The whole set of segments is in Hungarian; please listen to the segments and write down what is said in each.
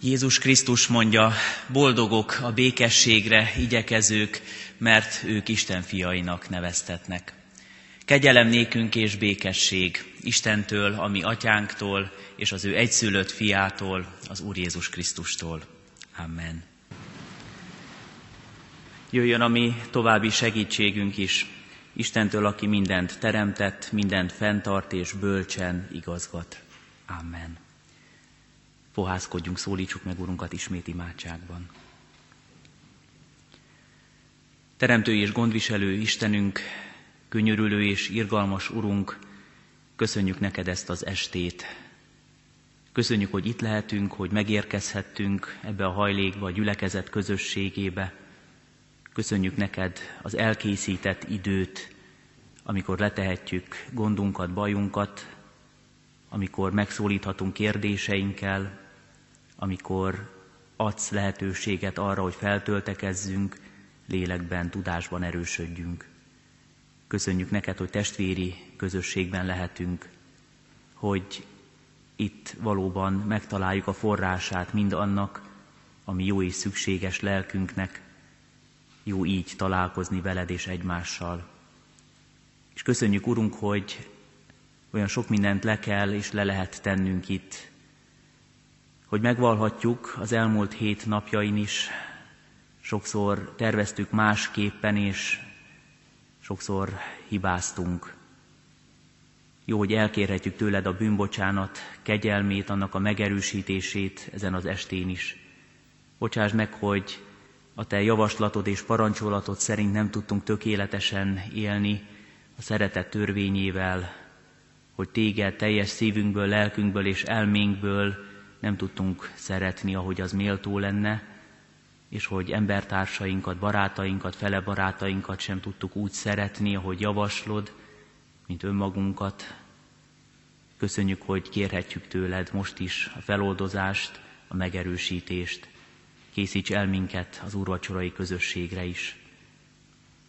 Jézus Krisztus mondja, boldogok a békességre igyekezők, mert ők Isten fiainak neveztetnek. Kegyelem nékünk és békesség Istentől, ami atyánktól, és az ő egyszülött fiától, az Úr Jézus Krisztustól. Amen. Jöjjön a mi további segítségünk is, Istentől, aki mindent teremtett, mindent fenntart és bölcsen igazgat. Amen. Fohászkodjunk, szólítsuk meg Urunkat ismét imádságban. Teremtő és gondviselő Istenünk, könyörülő és irgalmas Urunk, köszönjük neked ezt az estét. Köszönjük, hogy itt lehetünk, hogy megérkezhettünk ebbe a hajlékba, a gyülekezet közösségébe. Köszönjük neked az elkészített időt, amikor letehetjük gondunkat, bajunkat, amikor megszólíthatunk kérdéseinkkel, amikor adsz lehetőséget arra, hogy feltöltekezzünk, lélekben, tudásban erősödjünk. Köszönjük neked, hogy testvéri közösségben lehetünk, hogy itt valóban megtaláljuk a forrását mind annak, ami jó és szükséges lelkünknek, jó így találkozni veled és egymással. És köszönjük, Urunk, hogy olyan sok mindent le kell és le lehet tennünk itt, hogy megvalhatjuk az elmúlt hét napjain is, sokszor terveztük másképpen, és sokszor hibáztunk. Jó, hogy elkérhetjük tőled a bűnbocsánat kegyelmét, annak a megerősítését ezen az estén is. Bocsáss meg, hogy a te javaslatod és parancsolatod szerint nem tudtunk tökéletesen élni a szeretet törvényével, hogy téged teljes szívünkből, lelkünkből és elménkből nem tudtunk szeretni, ahogy az méltó lenne, és hogy embertársainkat, barátainkat, fele barátainkat sem tudtuk úgy szeretni, ahogy javaslod, mint önmagunkat. Köszönjük, hogy kérhetjük tőled most is a feloldozást, a megerősítést. Készíts el minket az úrvacsorai közösségre is.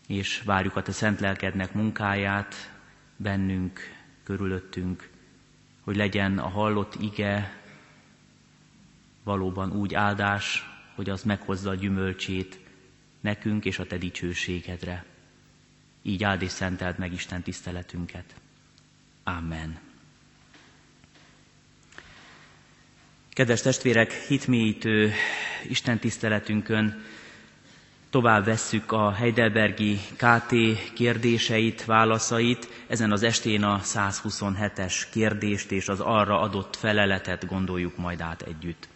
És várjuk a te szent lelkednek munkáját bennünk, körülöttünk, hogy legyen a hallott ige valóban úgy áldás, hogy az meghozza a gyümölcsét nekünk és a te dicsőségedre. Így áld és szenteld meg Isten tiszteletünket. Amen. Kedves testvérek, hitmélyítő Isten tiszteletünkön tovább vesszük a Heidelbergi KT kérdéseit, válaszait. Ezen az estén a 127-es kérdést és az arra adott feleletet gondoljuk majd át együtt.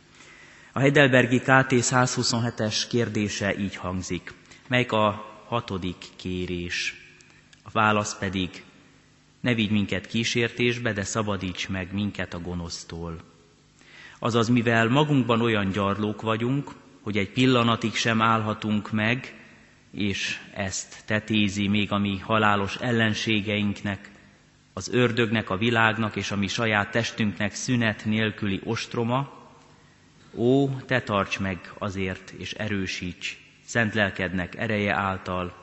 A Heidelbergi KT 127-es kérdése így hangzik. Melyik a hatodik kérés? A válasz pedig, ne vigy minket kísértésbe, de szabadíts meg minket a gonosztól. Azaz, mivel magunkban olyan gyarlók vagyunk, hogy egy pillanatig sem állhatunk meg, és ezt tetézi még a mi halálos ellenségeinknek, az ördögnek, a világnak és a mi saját testünknek szünet nélküli ostroma, Ó, te tarts meg azért, és erősíts szent lelkednek ereje által,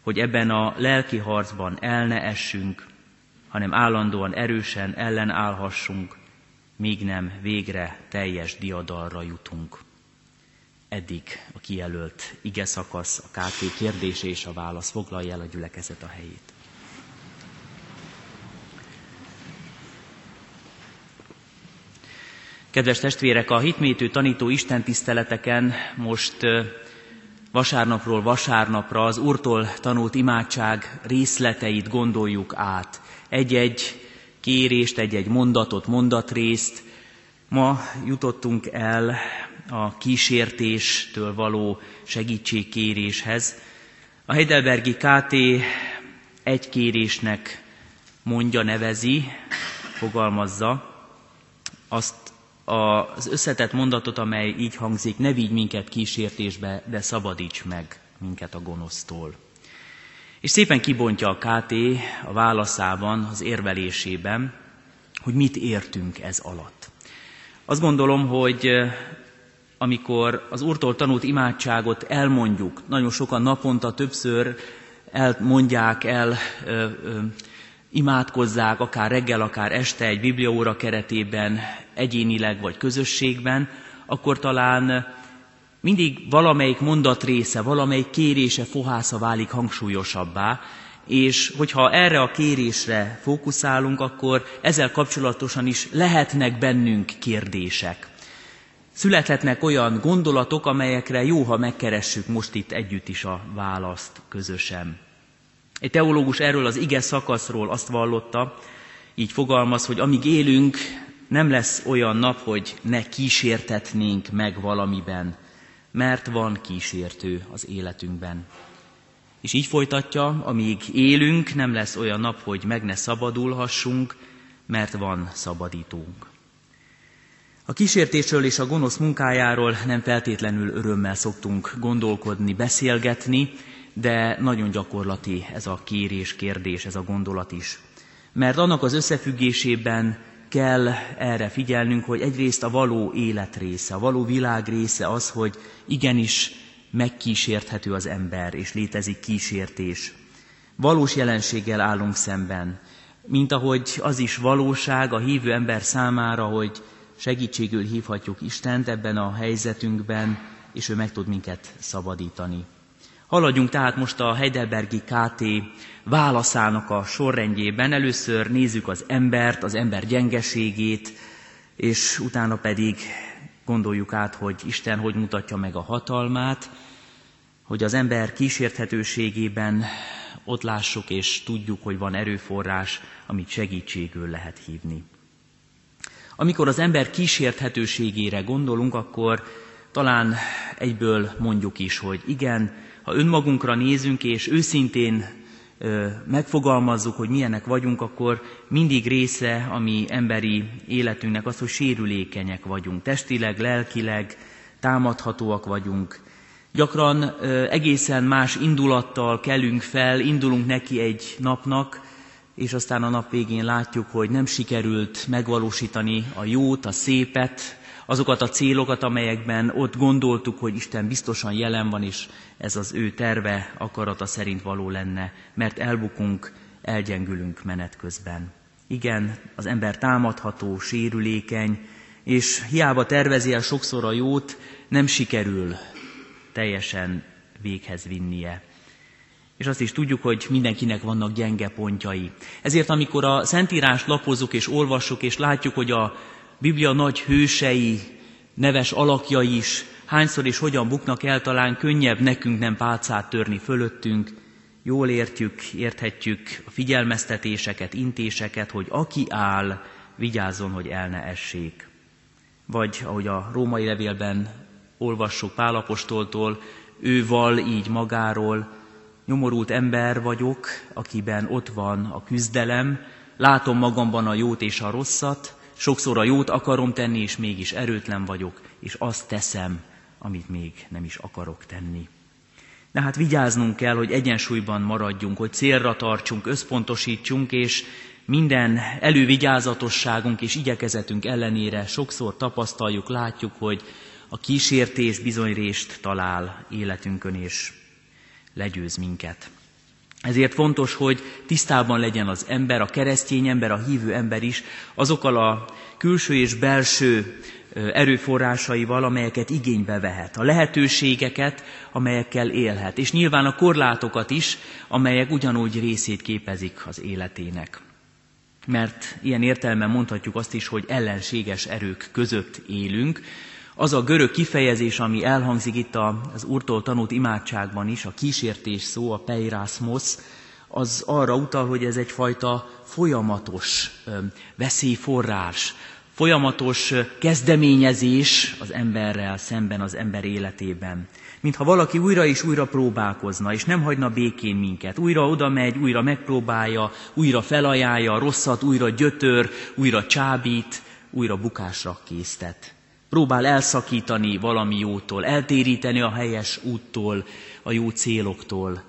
hogy ebben a lelki harcban el ne essünk, hanem állandóan erősen ellenállhassunk, míg nem végre teljes diadalra jutunk. Eddig a kijelölt ige szakasz, a KT kérdése és a válasz foglalja el a gyülekezet a helyét. Kedves testvérek, a hitmétő tanító istentiszteleteken most vasárnapról vasárnapra az Úrtól tanult imádság részleteit gondoljuk át. Egy-egy kérést, egy-egy mondatot, mondatrészt. Ma jutottunk el a kísértéstől való segítségkéréshez. A Heidelbergi KT egy kérésnek mondja, nevezi, fogalmazza azt az összetett mondatot, amely így hangzik, ne vigy minket kísértésbe, de szabadíts meg minket a gonosztól. És szépen kibontja a KT a válaszában, az érvelésében, hogy mit értünk ez alatt. Azt gondolom, hogy amikor az Úrtól tanult imádságot elmondjuk, nagyon sokan naponta többször elmondják el, ö, ö, imádkozzák, akár reggel, akár este egy bibliaóra keretében, egyénileg vagy közösségben, akkor talán mindig valamelyik mondat része, valamelyik kérése, fohásza válik hangsúlyosabbá, és hogyha erre a kérésre fókuszálunk, akkor ezzel kapcsolatosan is lehetnek bennünk kérdések. Születhetnek olyan gondolatok, amelyekre jó, ha megkeressük most itt együtt is a választ közösen. Egy teológus erről az ige szakaszról azt vallotta, így fogalmaz, hogy amíg élünk, nem lesz olyan nap, hogy ne kísértetnénk meg valamiben, mert van kísértő az életünkben. És így folytatja, amíg élünk, nem lesz olyan nap, hogy meg ne szabadulhassunk, mert van szabadítónk. A kísértésről és a gonosz munkájáról nem feltétlenül örömmel szoktunk gondolkodni, beszélgetni, de nagyon gyakorlati ez a kérés, kérdés, ez a gondolat is. Mert annak az összefüggésében kell erre figyelnünk, hogy egyrészt a való élet része, a való világ része az, hogy igenis megkísérthető az ember, és létezik kísértés. Valós jelenséggel állunk szemben, mint ahogy az is valóság a hívő ember számára, hogy segítségül hívhatjuk Istent ebben a helyzetünkben, és ő meg tud minket szabadítani. Haladjunk tehát most a Heidelbergi KT válaszának a sorrendjében. Először nézzük az embert, az ember gyengeségét, és utána pedig gondoljuk át, hogy Isten hogy mutatja meg a hatalmát, hogy az ember kísérthetőségében ott lássuk és tudjuk, hogy van erőforrás, amit segítségül lehet hívni. Amikor az ember kísérthetőségére gondolunk, akkor talán egyből mondjuk is, hogy igen, ha önmagunkra nézünk és őszintén megfogalmazzuk, hogy milyenek vagyunk, akkor mindig része a mi emberi életünknek az, hogy sérülékenyek vagyunk, testileg, lelkileg, támadhatóak vagyunk. Gyakran egészen más indulattal kelünk fel, indulunk neki egy napnak, és aztán a nap végén látjuk, hogy nem sikerült megvalósítani a jót, a szépet, azokat a célokat, amelyekben ott gondoltuk, hogy Isten biztosan jelen van, és ez az ő terve, akarata szerint való lenne, mert elbukunk, elgyengülünk menet közben. Igen, az ember támadható, sérülékeny, és hiába tervezi el sokszor a jót, nem sikerül teljesen véghez vinnie és azt is tudjuk, hogy mindenkinek vannak gyenge pontjai. Ezért amikor a Szentírás lapozunk és olvassuk, és látjuk, hogy a Biblia nagy hősei, neves alakjai is hányszor és hogyan buknak el, talán könnyebb nekünk nem pálcát törni fölöttünk, jól értjük, érthetjük a figyelmeztetéseket, intéseket, hogy aki áll, vigyázzon, hogy el ne essék. Vagy ahogy a római levélben olvassuk Pálapostoltól, val így magáról, Nyomorult ember vagyok, akiben ott van a küzdelem, látom magamban a jót és a rosszat, sokszor a jót akarom tenni, és mégis erőtlen vagyok, és azt teszem, amit még nem is akarok tenni. De hát vigyáznunk kell, hogy egyensúlyban maradjunk, hogy célra tartsunk, összpontosítsunk, és minden elővigyázatosságunk és igyekezetünk ellenére sokszor tapasztaljuk, látjuk, hogy a kísértés bizonyrést talál életünkön, és legyőz minket. Ezért fontos, hogy tisztában legyen az ember, a keresztény ember, a hívő ember is azokkal a külső és belső erőforrásaival, amelyeket igénybe vehet, a lehetőségeket, amelyekkel élhet, és nyilván a korlátokat is, amelyek ugyanúgy részét képezik az életének. Mert ilyen értelemben mondhatjuk azt is, hogy ellenséges erők között élünk, az a görög kifejezés, ami elhangzik itt az Úrtól tanult imádságban is, a kísértés szó, a peirasmos, az arra utal, hogy ez egyfajta folyamatos veszélyforrás, folyamatos kezdeményezés az emberrel szemben, az ember életében. Mintha valaki újra és újra próbálkozna, és nem hagyna békén minket. Újra oda megy, újra megpróbálja, újra felajánlja rosszat, újra gyötör, újra csábít, újra bukásra késztet próbál elszakítani valami jótól, eltéríteni a helyes úttól, a jó céloktól.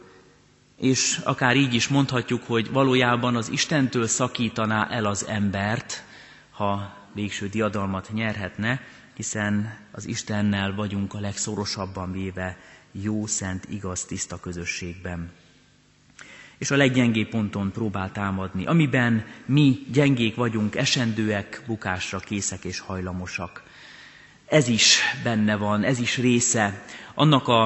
És akár így is mondhatjuk, hogy valójában az Istentől szakítaná el az embert, ha végső diadalmat nyerhetne, hiszen az Istennel vagyunk a legszorosabban véve jó, szent, igaz, tiszta közösségben. És a leggyengébb ponton próbál támadni, amiben mi gyengék vagyunk, esendőek, bukásra készek és hajlamosak. Ez is benne van, ez is része annak a,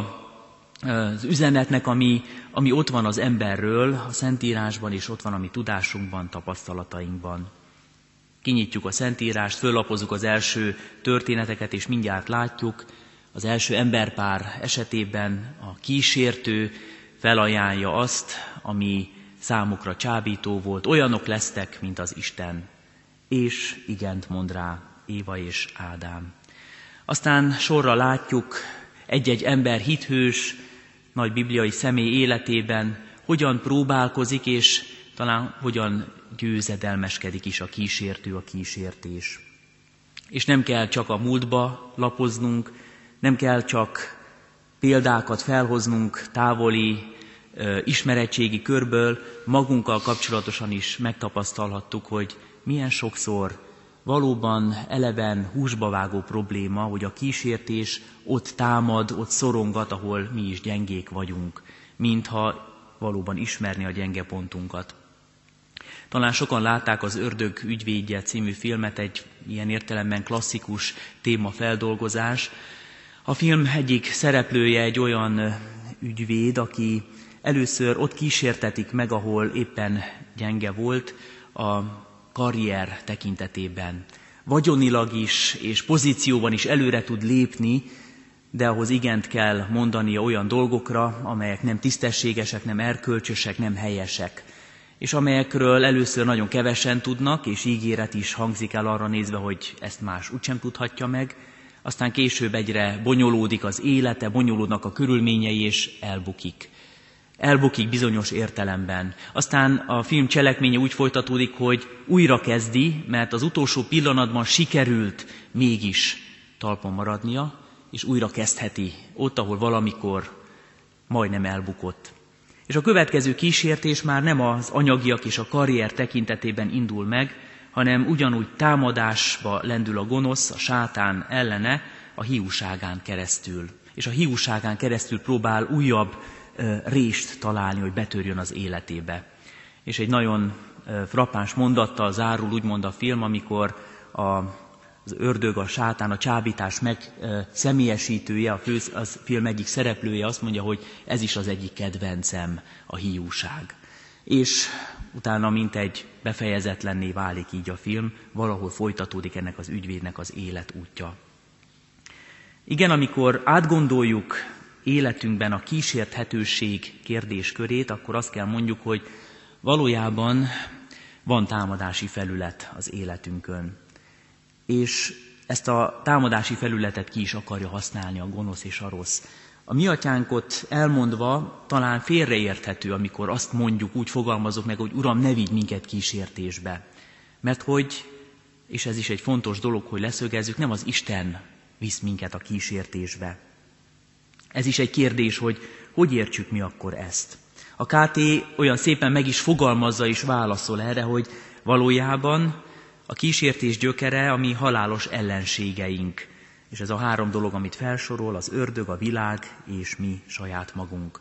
az üzenetnek, ami, ami ott van az emberről, a Szentírásban, és ott van a mi tudásunkban, tapasztalatainkban. Kinyitjuk a Szentírást, föllapozzuk az első történeteket, és mindjárt látjuk, az első emberpár esetében a kísértő felajánlja azt, ami számukra csábító volt, olyanok lesztek, mint az Isten. És igent mond rá Éva és Ádám. Aztán sorra látjuk egy-egy ember hithős, nagy bibliai személy életében, hogyan próbálkozik, és talán hogyan győzedelmeskedik is a kísértő, a kísértés. És nem kell csak a múltba lapoznunk, nem kell csak példákat felhoznunk távoli ismeretségi körből, magunkkal kapcsolatosan is megtapasztalhattuk, hogy milyen sokszor valóban eleven húsba vágó probléma, hogy a kísértés ott támad, ott szorongat, ahol mi is gyengék vagyunk, mintha valóban ismerni a gyenge pontunkat. Talán sokan látták az Ördög ügyvédje című filmet, egy ilyen értelemben klasszikus témafeldolgozás. A film egyik szereplője egy olyan ügyvéd, aki először ott kísértetik meg, ahol éppen gyenge volt, a karrier tekintetében. Vagyonilag is és pozícióban is előre tud lépni, de ahhoz igent kell mondania olyan dolgokra, amelyek nem tisztességesek, nem erkölcsösek, nem helyesek, és amelyekről először nagyon kevesen tudnak, és ígéret is hangzik el arra nézve, hogy ezt más úgysem tudhatja meg, aztán később egyre bonyolódik az élete, bonyolódnak a körülményei, és elbukik elbukik bizonyos értelemben. Aztán a film cselekménye úgy folytatódik, hogy újra kezdi, mert az utolsó pillanatban sikerült mégis talpon maradnia, és újra kezdheti ott, ahol valamikor majdnem elbukott. És a következő kísértés már nem az anyagiak és a karrier tekintetében indul meg, hanem ugyanúgy támadásba lendül a gonosz, a sátán ellene a hiúságán keresztül. És a hiúságán keresztül próbál újabb rést találni, hogy betörjön az életébe. És egy nagyon frappáns mondattal zárul úgymond a film, amikor a, az ördög, a sátán, a csábítás meg személyesítője, a, fő, a film egyik szereplője azt mondja, hogy ez is az egyik kedvencem, a hiúság. És utána mint egy befejezetlenné válik így a film, valahol folytatódik ennek az ügyvédnek az életútja. Igen, amikor átgondoljuk életünkben a kísérthetőség kérdéskörét, akkor azt kell mondjuk, hogy valójában van támadási felület az életünkön. És ezt a támadási felületet ki is akarja használni a gonosz és a rossz. A mi atyánkot elmondva talán félreérthető, amikor azt mondjuk, úgy fogalmazok meg, hogy Uram, ne vigy minket kísértésbe. Mert hogy, és ez is egy fontos dolog, hogy leszögezzük, nem az Isten visz minket a kísértésbe, ez is egy kérdés, hogy hogy értsük mi akkor ezt. A KT olyan szépen meg is fogalmazza és válaszol erre, hogy valójában a kísértés gyökere a mi halálos ellenségeink. És ez a három dolog, amit felsorol, az ördög, a világ és mi saját magunk.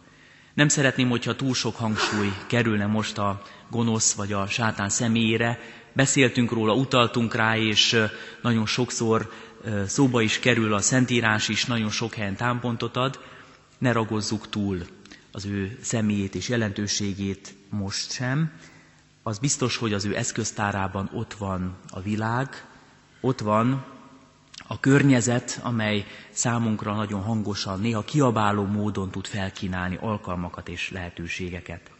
Nem szeretném, hogyha túl sok hangsúly kerülne most a gonosz vagy a sátán személyére. Beszéltünk róla, utaltunk rá, és nagyon sokszor szóba is kerül, a Szentírás is nagyon sok helyen támpontot ad, ne ragozzuk túl az ő személyét és jelentőségét most sem. Az biztos, hogy az ő eszköztárában ott van a világ, ott van a környezet, amely számunkra nagyon hangosan, néha kiabáló módon tud felkínálni alkalmakat és lehetőségeket.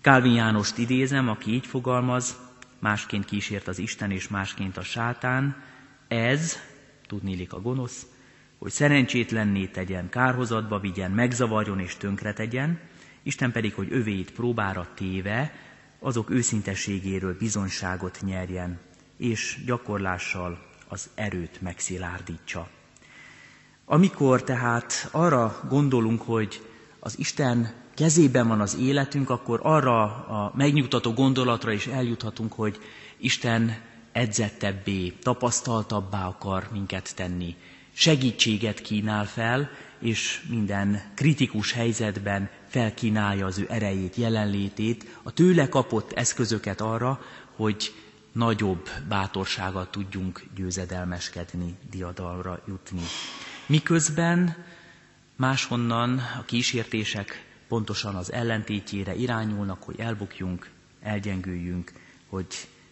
Kálvin Jánost idézem, aki így fogalmaz, másként kísért az Isten és másként a sátán, ez, tudnélik a gonosz, hogy szerencsétlenné tegyen, kárhozatba vigyen, megzavarjon és tönkre tegyen, Isten pedig, hogy övéit próbára téve, azok őszintességéről bizonyságot nyerjen, és gyakorlással az erőt megszilárdítsa. Amikor tehát arra gondolunk, hogy az Isten kezében van az életünk, akkor arra a megnyugtató gondolatra is eljuthatunk, hogy Isten edzettebbé, tapasztaltabbá akar minket tenni. Segítséget kínál fel, és minden kritikus helyzetben felkínálja az ő erejét, jelenlétét, a tőle kapott eszközöket arra, hogy nagyobb bátorsággal tudjunk győzedelmeskedni, diadalra jutni. Miközben máshonnan a kísértések pontosan az ellentétjére irányulnak, hogy elbukjunk, elgyengüljünk, hogy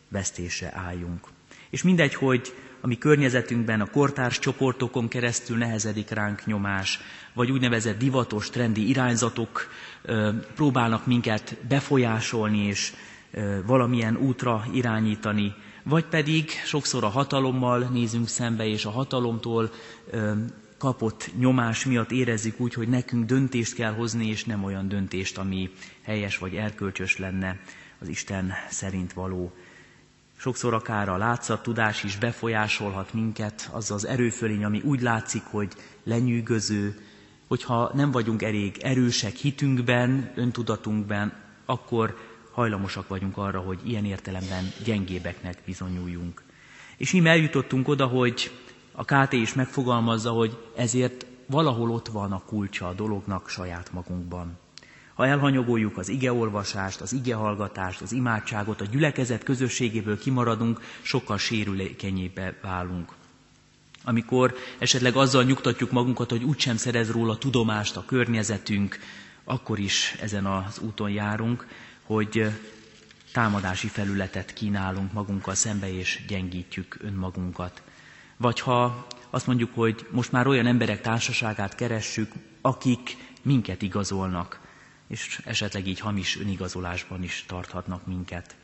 vesztésre álljunk. És mindegy, hogy a mi környezetünkben a kortárs csoportokon keresztül nehezedik ránk nyomás, vagy úgynevezett divatos, trendi irányzatok ö, próbálnak minket befolyásolni és ö, valamilyen útra irányítani, vagy pedig sokszor a hatalommal nézünk szembe, és a hatalomtól ö, kapott nyomás miatt érezzük úgy, hogy nekünk döntést kell hozni, és nem olyan döntést, ami helyes vagy erkölcsös lenne az Isten szerint való. Sokszor akár a látszat, tudás is befolyásolhat minket, az az erőfölény, ami úgy látszik, hogy lenyűgöző, hogyha nem vagyunk elég erősek hitünkben, öntudatunkban, akkor hajlamosak vagyunk arra, hogy ilyen értelemben gyengébeknek bizonyuljunk. És mi eljutottunk oda, hogy a KT is megfogalmazza, hogy ezért valahol ott van a kulcsa a dolognak saját magunkban. Ha elhanyagoljuk az igeolvasást, az igehallgatást, az imádságot, a gyülekezet közösségéből kimaradunk, sokkal sérülékenyébe válunk. Amikor esetleg azzal nyugtatjuk magunkat, hogy úgysem szerez róla tudomást a környezetünk, akkor is ezen az úton járunk, hogy támadási felületet kínálunk magunkkal szembe, és gyengítjük önmagunkat. Vagy ha azt mondjuk, hogy most már olyan emberek társaságát keressük, akik minket igazolnak, és esetleg így hamis önigazolásban is tarthatnak minket.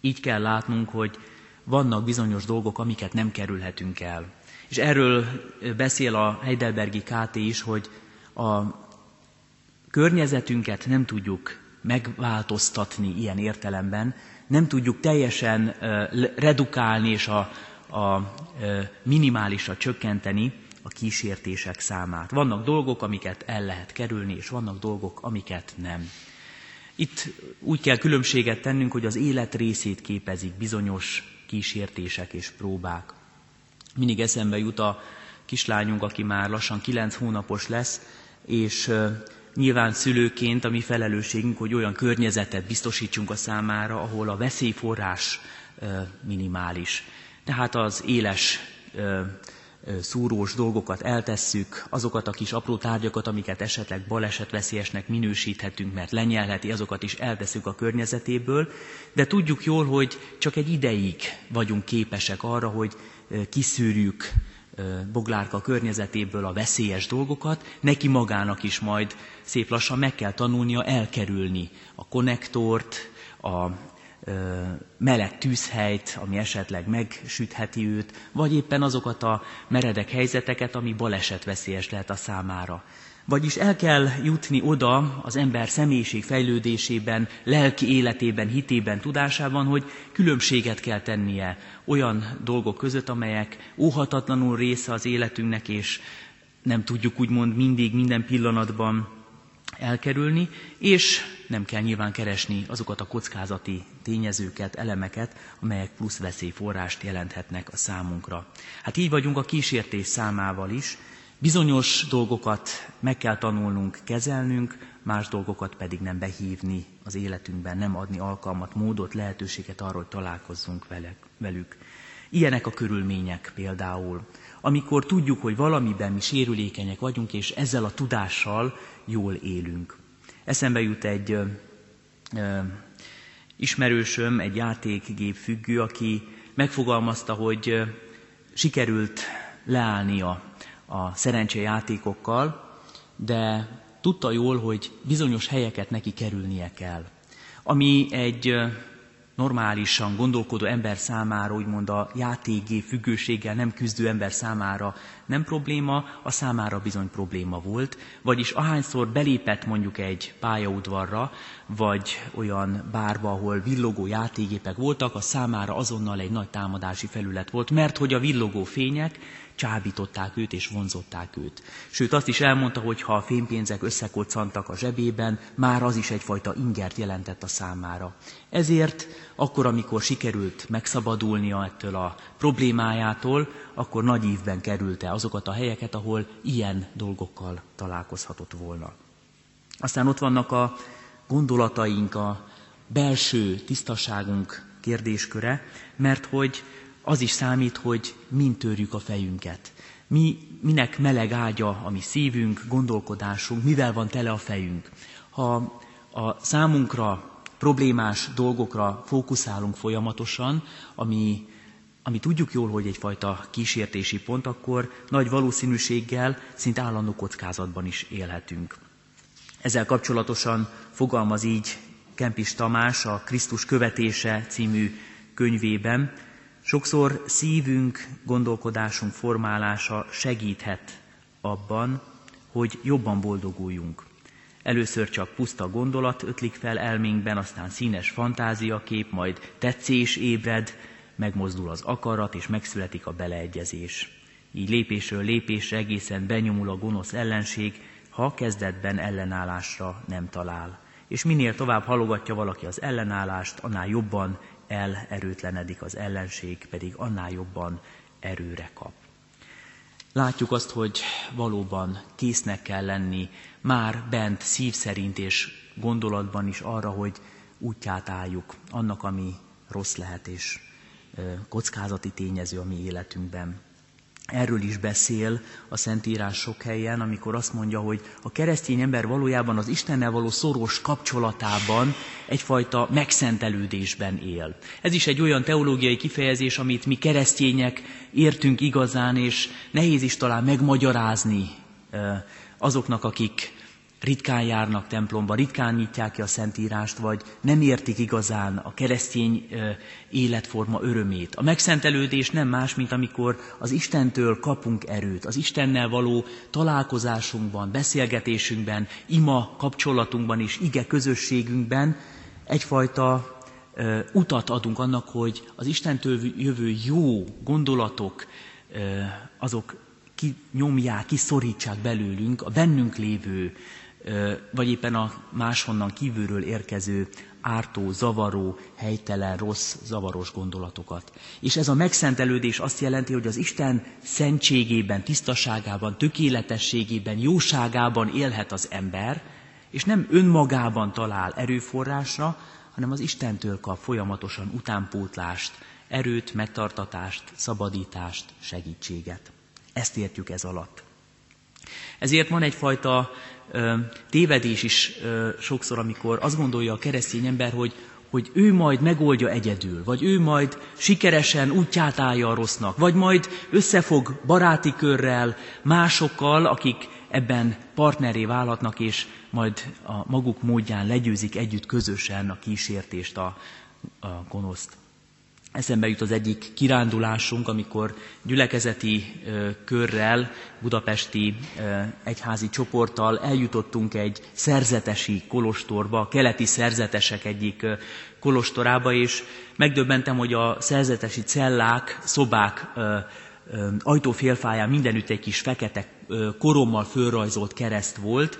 Így kell látnunk, hogy vannak bizonyos dolgok, amiket nem kerülhetünk el. És erről beszél a Heidelbergi KT is, hogy a környezetünket nem tudjuk megváltoztatni ilyen értelemben, nem tudjuk teljesen redukálni és a, a minimálisra csökkenteni a kísértések számát. Vannak dolgok, amiket el lehet kerülni, és vannak dolgok, amiket nem. Itt úgy kell különbséget tennünk, hogy az élet részét képezik bizonyos kísértések és próbák. Mindig eszembe jut a kislányunk, aki már lassan kilenc hónapos lesz, és nyilván szülőként a mi felelősségünk, hogy olyan környezetet biztosítsunk a számára, ahol a veszélyforrás minimális. Tehát az éles szúrós dolgokat eltesszük, azokat a kis apró tárgyakat, amiket esetleg balesetveszélyesnek minősíthetünk, mert lenyelheti, azokat is elteszünk a környezetéből, de tudjuk jól, hogy csak egy ideig vagyunk képesek arra, hogy kiszűrjük Boglárka környezetéből a veszélyes dolgokat, neki magának is majd szép lassan meg kell tanulnia elkerülni a konnektort, a meleg tűzhelyt, ami esetleg megsütheti őt, vagy éppen azokat a meredek helyzeteket, ami baleset veszélyes lehet a számára. Vagyis el kell jutni oda az ember személyiség fejlődésében, lelki életében, hitében, tudásában, hogy különbséget kell tennie olyan dolgok között, amelyek óhatatlanul része az életünknek, és nem tudjuk úgymond mindig, minden pillanatban elkerülni, és nem kell nyilván keresni azokat a kockázati tényezőket, elemeket, amelyek plusz veszélyforrást jelenthetnek a számunkra. Hát így vagyunk a kísértés számával is, bizonyos dolgokat meg kell tanulnunk kezelnünk, más dolgokat pedig nem behívni az életünkben, nem adni alkalmat, módot, lehetőséget arra, hogy találkozzunk velük. Ilyenek a körülmények például, amikor tudjuk, hogy valamiben mi sérülékenyek vagyunk, és ezzel a tudással jól élünk. Eszembe jut egy ö, ö, ismerősöm, egy játékgép függő, aki megfogalmazta, hogy ö, sikerült leállnia a szerencsejátékokkal, de tudta jól, hogy bizonyos helyeket neki kerülnie kell. Ami egy normálisan gondolkodó ember számára, úgymond a játékgé függőséggel nem küzdő ember számára nem probléma, a számára bizony probléma volt. Vagyis ahányszor belépett mondjuk egy pályaudvarra, vagy olyan bárba, ahol villogó játékgépek voltak, a számára azonnal egy nagy támadási felület volt, mert hogy a villogó fények csábították őt és vonzották őt. Sőt, azt is elmondta, hogy ha a fénypénzek összekoccantak a zsebében, már az is egyfajta ingert jelentett a számára. Ezért akkor, amikor sikerült megszabadulnia ettől a problémájától, akkor nagy ívben kerülte azokat a helyeket, ahol ilyen dolgokkal találkozhatott volna. Aztán ott vannak a gondolataink, a belső tisztaságunk kérdésköre, mert hogy az is számít, hogy mind törjük a fejünket. Mi, minek meleg ágya a mi szívünk, gondolkodásunk, mivel van tele a fejünk. Ha a számunkra problémás dolgokra fókuszálunk folyamatosan, ami, ami tudjuk jól, hogy egyfajta kísértési pont, akkor nagy valószínűséggel szinte állandó kockázatban is élhetünk. Ezzel kapcsolatosan fogalmaz így Kempis Tamás a Krisztus követése című könyvében, sokszor szívünk, gondolkodásunk formálása segíthet abban, hogy jobban boldoguljunk. Először csak puszta gondolat ötlik fel elménkben, aztán színes fantáziakép, majd tetszés ébred, megmozdul az akarat, és megszületik a beleegyezés. Így lépésről lépésre egészen benyomul a gonosz ellenség, ha kezdetben ellenállásra nem talál. És minél tovább halogatja valaki az ellenállást, annál jobban elerőtlenedik az ellenség, pedig annál jobban erőre kap. Látjuk azt, hogy valóban késznek kell lenni már bent szív szerint és gondolatban is arra, hogy útját álljuk annak, ami rossz lehet és kockázati tényező a mi életünkben. Erről is beszél a Szentírás sok helyen, amikor azt mondja, hogy a keresztény ember valójában az Istennel való szoros kapcsolatában egyfajta megszentelődésben él. Ez is egy olyan teológiai kifejezés, amit mi keresztények értünk igazán, és nehéz is talán megmagyarázni azoknak, akik ritkán járnak templomba, ritkán nyitják ki a Szentírást, vagy nem értik igazán a keresztény életforma örömét. A megszentelődés nem más, mint amikor az Istentől kapunk erőt, az Istennel való találkozásunkban, beszélgetésünkben, ima kapcsolatunkban és ige közösségünkben egyfajta utat adunk annak, hogy az Istentől jövő jó gondolatok, azok kinyomják, kiszorítsák belőlünk a bennünk lévő vagy éppen a máshonnan kívülről érkező ártó, zavaró, helytelen, rossz, zavaros gondolatokat. És ez a megszentelődés azt jelenti, hogy az Isten szentségében, tisztaságában, tökéletességében, jóságában élhet az ember, és nem önmagában talál erőforrásra, hanem az Istentől kap folyamatosan utánpótlást, erőt, megtartatást, szabadítást, segítséget. Ezt értjük ez alatt. Ezért van egyfajta tévedés is sokszor, amikor azt gondolja a keresztény ember, hogy, hogy ő majd megoldja egyedül, vagy ő majd sikeresen útját állja a rossznak, vagy majd összefog baráti körrel, másokkal, akik ebben partneré válhatnak, és majd a maguk módján legyőzik együtt közösen a kísértést, a, a gonoszt. Eszembe jut az egyik kirándulásunk, amikor gyülekezeti körrel, budapesti egyházi csoporttal eljutottunk egy szerzetesi kolostorba, a keleti szerzetesek egyik kolostorába, és megdöbbentem, hogy a szerzetesi cellák, szobák ajtófélfáján mindenütt egy kis fekete korommal fölrajzolt kereszt volt,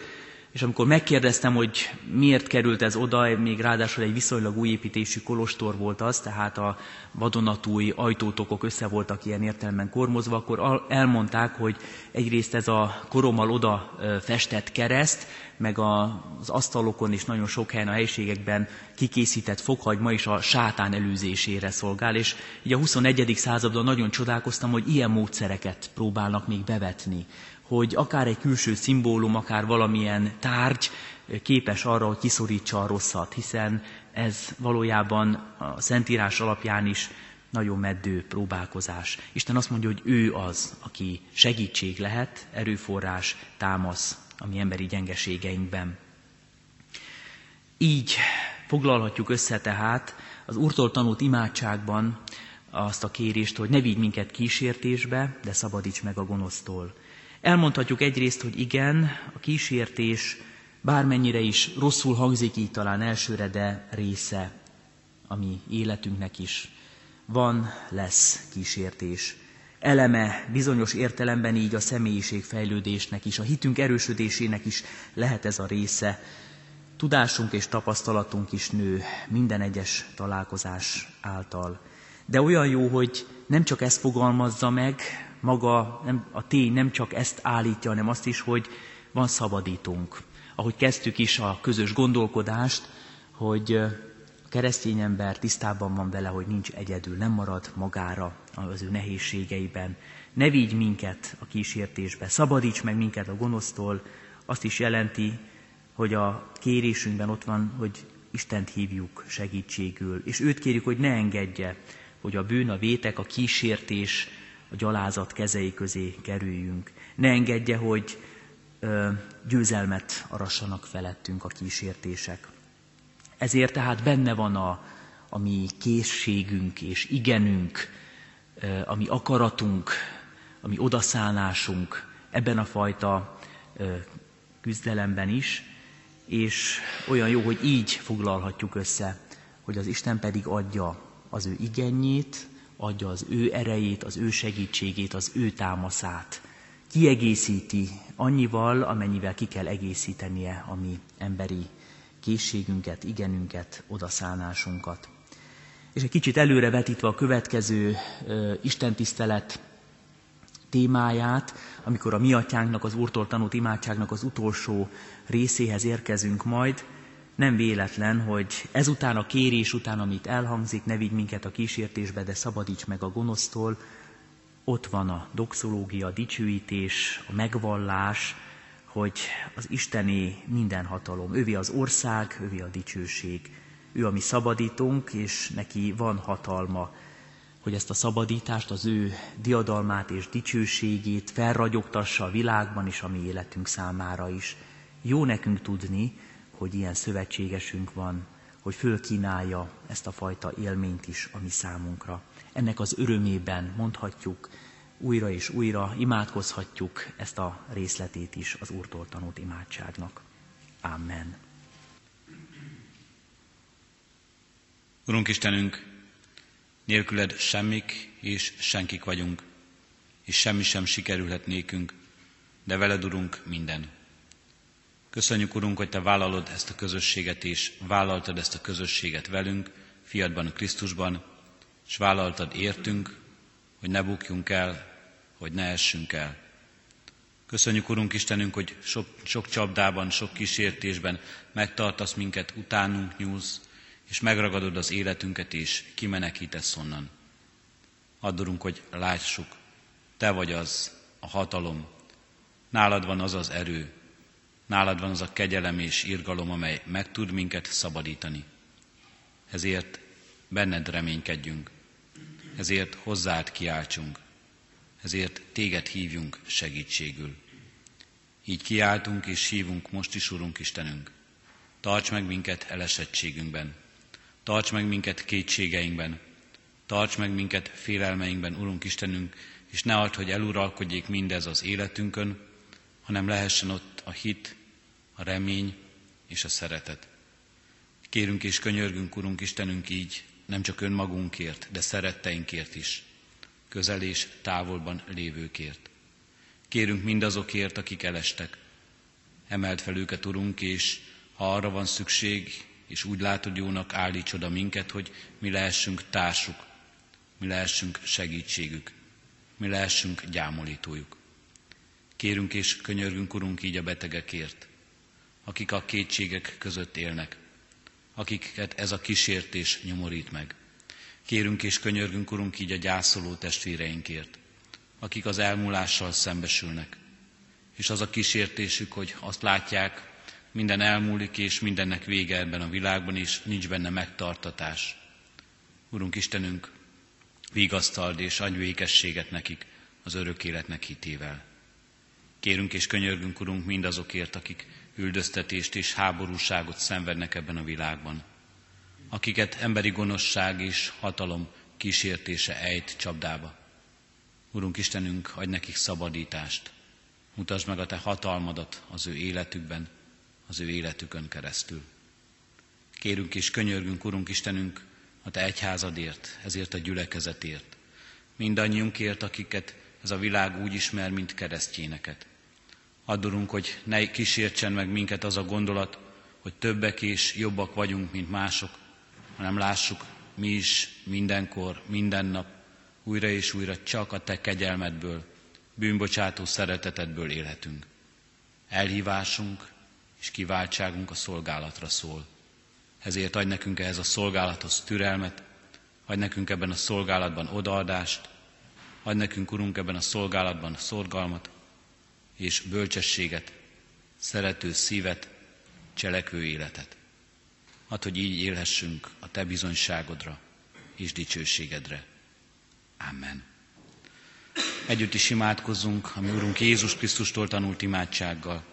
és amikor megkérdeztem, hogy miért került ez oda, még ráadásul egy viszonylag új építésű kolostor volt az, tehát a vadonatúj ajtótokok össze voltak ilyen értelemben kormozva, akkor elmondták, hogy egyrészt ez a korommal oda festett kereszt, meg az asztalokon és nagyon sok helyen a helyiségekben kikészített fokhagyma is a sátán előzésére szolgál, és így a 21. században nagyon csodálkoztam, hogy ilyen módszereket próbálnak még bevetni hogy akár egy külső szimbólum, akár valamilyen tárgy képes arra, hogy kiszorítsa a rosszat, hiszen ez valójában a Szentírás alapján is nagyon meddő próbálkozás. Isten azt mondja, hogy ő az, aki segítség lehet, erőforrás, támasz a mi emberi gyengeségeinkben. Így foglalhatjuk össze tehát az Úrtól tanult imádságban azt a kérést, hogy ne vigy minket kísértésbe, de szabadíts meg a gonosztól. Elmondhatjuk egyrészt, hogy igen, a kísértés bármennyire is rosszul hangzik így talán elsőre, de része a mi életünknek is. Van, lesz kísértés. Eleme bizonyos értelemben így a személyiségfejlődésnek is, a hitünk erősödésének is lehet ez a része. Tudásunk és tapasztalatunk is nő minden egyes találkozás által. De olyan jó, hogy nem csak ezt fogalmazza meg, maga nem, a tény nem csak ezt állítja, hanem azt is, hogy van szabadítónk. Ahogy kezdtük is a közös gondolkodást, hogy a keresztény ember tisztában van vele, hogy nincs egyedül, nem marad magára az ő nehézségeiben. Ne vigy minket a kísértésbe, szabadíts meg minket a gonosztól, azt is jelenti, hogy a kérésünkben ott van, hogy Istent hívjuk segítségül, és őt kérjük, hogy ne engedje, hogy a bűn, a vétek, a kísértés, a gyalázat kezei közé kerüljünk. Ne engedje, hogy ö, győzelmet arassanak felettünk a kísértések. Ezért tehát benne van a, a mi készségünk és igenünk, ö, a mi akaratunk, a mi odaszállásunk ebben a fajta ö, küzdelemben is, és olyan jó, hogy így foglalhatjuk össze, hogy az Isten pedig adja az ő igényét, adja az ő erejét, az ő segítségét, az ő támaszát. Kiegészíti annyival, amennyivel ki kell egészítenie a mi emberi készségünket, igenünket, odaszánásunkat. És egy kicsit előre vetítve a következő uh, istentisztelet témáját, amikor a mi atyánknak, az Úrtól tanult imádságnak az utolsó részéhez érkezünk majd, nem véletlen, hogy ezután a kérés után, amit elhangzik, ne vigy minket a kísértésbe, de szabadíts meg a gonosztól, ott van a doxológia, a dicsőítés, a megvallás, hogy az Istené minden hatalom. Ővi az ország, ővi a dicsőség. Ő a mi szabadítunk, és neki van hatalma hogy ezt a szabadítást, az ő diadalmát és dicsőségét felragyogtassa a világban és a mi életünk számára is. Jó nekünk tudni, hogy ilyen szövetségesünk van, hogy fölkínálja ezt a fajta élményt is a mi számunkra. Ennek az örömében mondhatjuk, újra és újra imádkozhatjuk ezt a részletét is az Úrtól tanult imádságnak. Amen. Urunk Istenünk, Nélküled semmik és senkik vagyunk, és semmi sem sikerülhet nékünk, de veled, Urunk, minden. Köszönjük, Urunk, hogy Te vállalod ezt a közösséget, és vállaltad ezt a közösséget velünk, fiadban, Krisztusban, és vállaltad értünk, hogy ne bukjunk el, hogy ne essünk el. Köszönjük, Urunk Istenünk, hogy sok, sok csapdában, sok kísértésben megtartasz minket, utánunk nyúlsz, és megragadod az életünket, és kimenekítesz onnan. Addurunk, hogy lássuk, Te vagy az a hatalom, nálad van az az erő, nálad van az a kegyelem és irgalom, amely meg tud minket szabadítani. Ezért benned reménykedjünk, ezért hozzád kiáltsunk, ezért téged hívjunk segítségül. Így kiáltunk és hívunk most is, Urunk Istenünk. Tarts meg minket elesettségünkben, Tarts meg minket kétségeinkben, tarts meg minket félelmeinkben, Urunk Istenünk, és ne add, hogy eluralkodjék mindez az életünkön, hanem lehessen ott a hit, a remény és a szeretet. Kérünk és könyörgünk, Urunk Istenünk, így nem csak önmagunkért, de szeretteinkért is, közel és távolban lévőkért. Kérünk mindazokért, akik elestek. Emeld fel őket, Urunk, és ha arra van szükség, és úgy látod jónak állíts oda minket, hogy mi lehessünk társuk, mi lehessünk segítségük, mi lehessünk gyámolítójuk. Kérünk és könyörgünk, Urunk, így a betegekért, akik a kétségek között élnek, akiket ez a kísértés nyomorít meg. Kérünk és könyörgünk, Urunk, így a gyászoló testvéreinkért, akik az elmúlással szembesülnek, és az a kísértésük, hogy azt látják, minden elmúlik, és mindennek vége ebben a világban, és nincs benne megtartatás. Urunk Istenünk, vigasztald és adj végességet nekik az örök életnek hitével. Kérünk és könyörgünk, Urunk, mindazokért, akik üldöztetést és háborúságot szenvednek ebben a világban, akiket emberi gonoszság és hatalom kísértése ejt csapdába. Urunk Istenünk, adj nekik szabadítást, mutasd meg a Te hatalmadat az ő életükben, az ő életükön keresztül. Kérünk és könyörgünk, Urunk Istenünk, a Te egyházadért, ezért a gyülekezetért, mindannyiunkért, akiket ez a világ úgy ismer, mint keresztjéneket. Addurunk, hogy ne kísértsen meg minket az a gondolat, hogy többek és jobbak vagyunk, mint mások, hanem lássuk, mi is mindenkor, minden nap, újra és újra csak a Te kegyelmedből, bűnbocsátó szeretetedből élhetünk. Elhívásunk és kiváltságunk a szolgálatra szól. ezért adj nekünk ehhez a szolgálathoz türelmet, adj nekünk ebben a szolgálatban odaadást, adj nekünk, Urunk, ebben a szolgálatban szorgalmat és bölcsességet, szerető szívet, cselekvő életet. Add, hogy így élhessünk a Te bizonyságodra és dicsőségedre. Amen. Együtt is imádkozzunk a mi Urunk Jézus Krisztustól tanult imádsággal.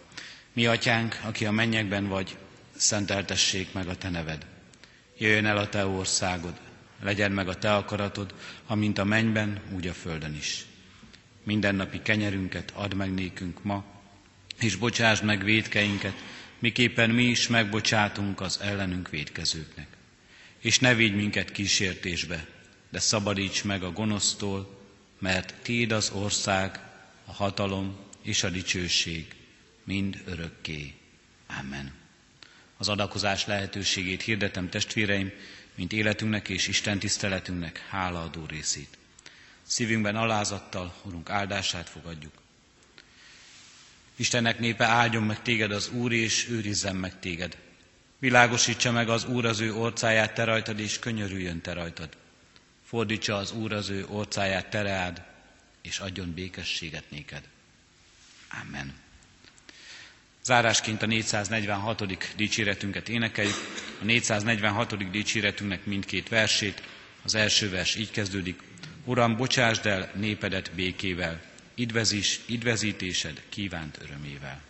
Mi, Atyánk, aki a mennyekben vagy, szenteltessék meg a Te neved. Jöjjön el a Te országod, legyen meg a Te akaratod, amint a mennyben, úgy a földön is. Mindennapi kenyerünket add meg nékünk ma, és bocsásd meg védkeinket, miképpen mi is megbocsátunk az ellenünk védkezőknek. És ne vigy minket kísértésbe, de szabadíts meg a gonosztól, mert Tiéd az ország, a hatalom és a dicsőség mind örökké. Amen. Az adakozás lehetőségét hirdetem testvéreim, mint életünknek és Isten tiszteletünknek hálaadó részét. Szívünkben alázattal, Urunk áldását fogadjuk. Istennek népe áldjon meg téged az Úr, és őrizzen meg téged. Világosítsa meg az Úr az ő orcáját te rajtad, és könyörüljön te rajtad. Fordítsa az Úr az ő orcáját tereád, és adjon békességet néked. Amen. Zárásként a 446. dicséretünket énekeljük. A 446. dicséretünknek mindkét versét. Az első vers így kezdődik. Uram, bocsásd el népedet békével, idvezis, idvezítésed kívánt örömével.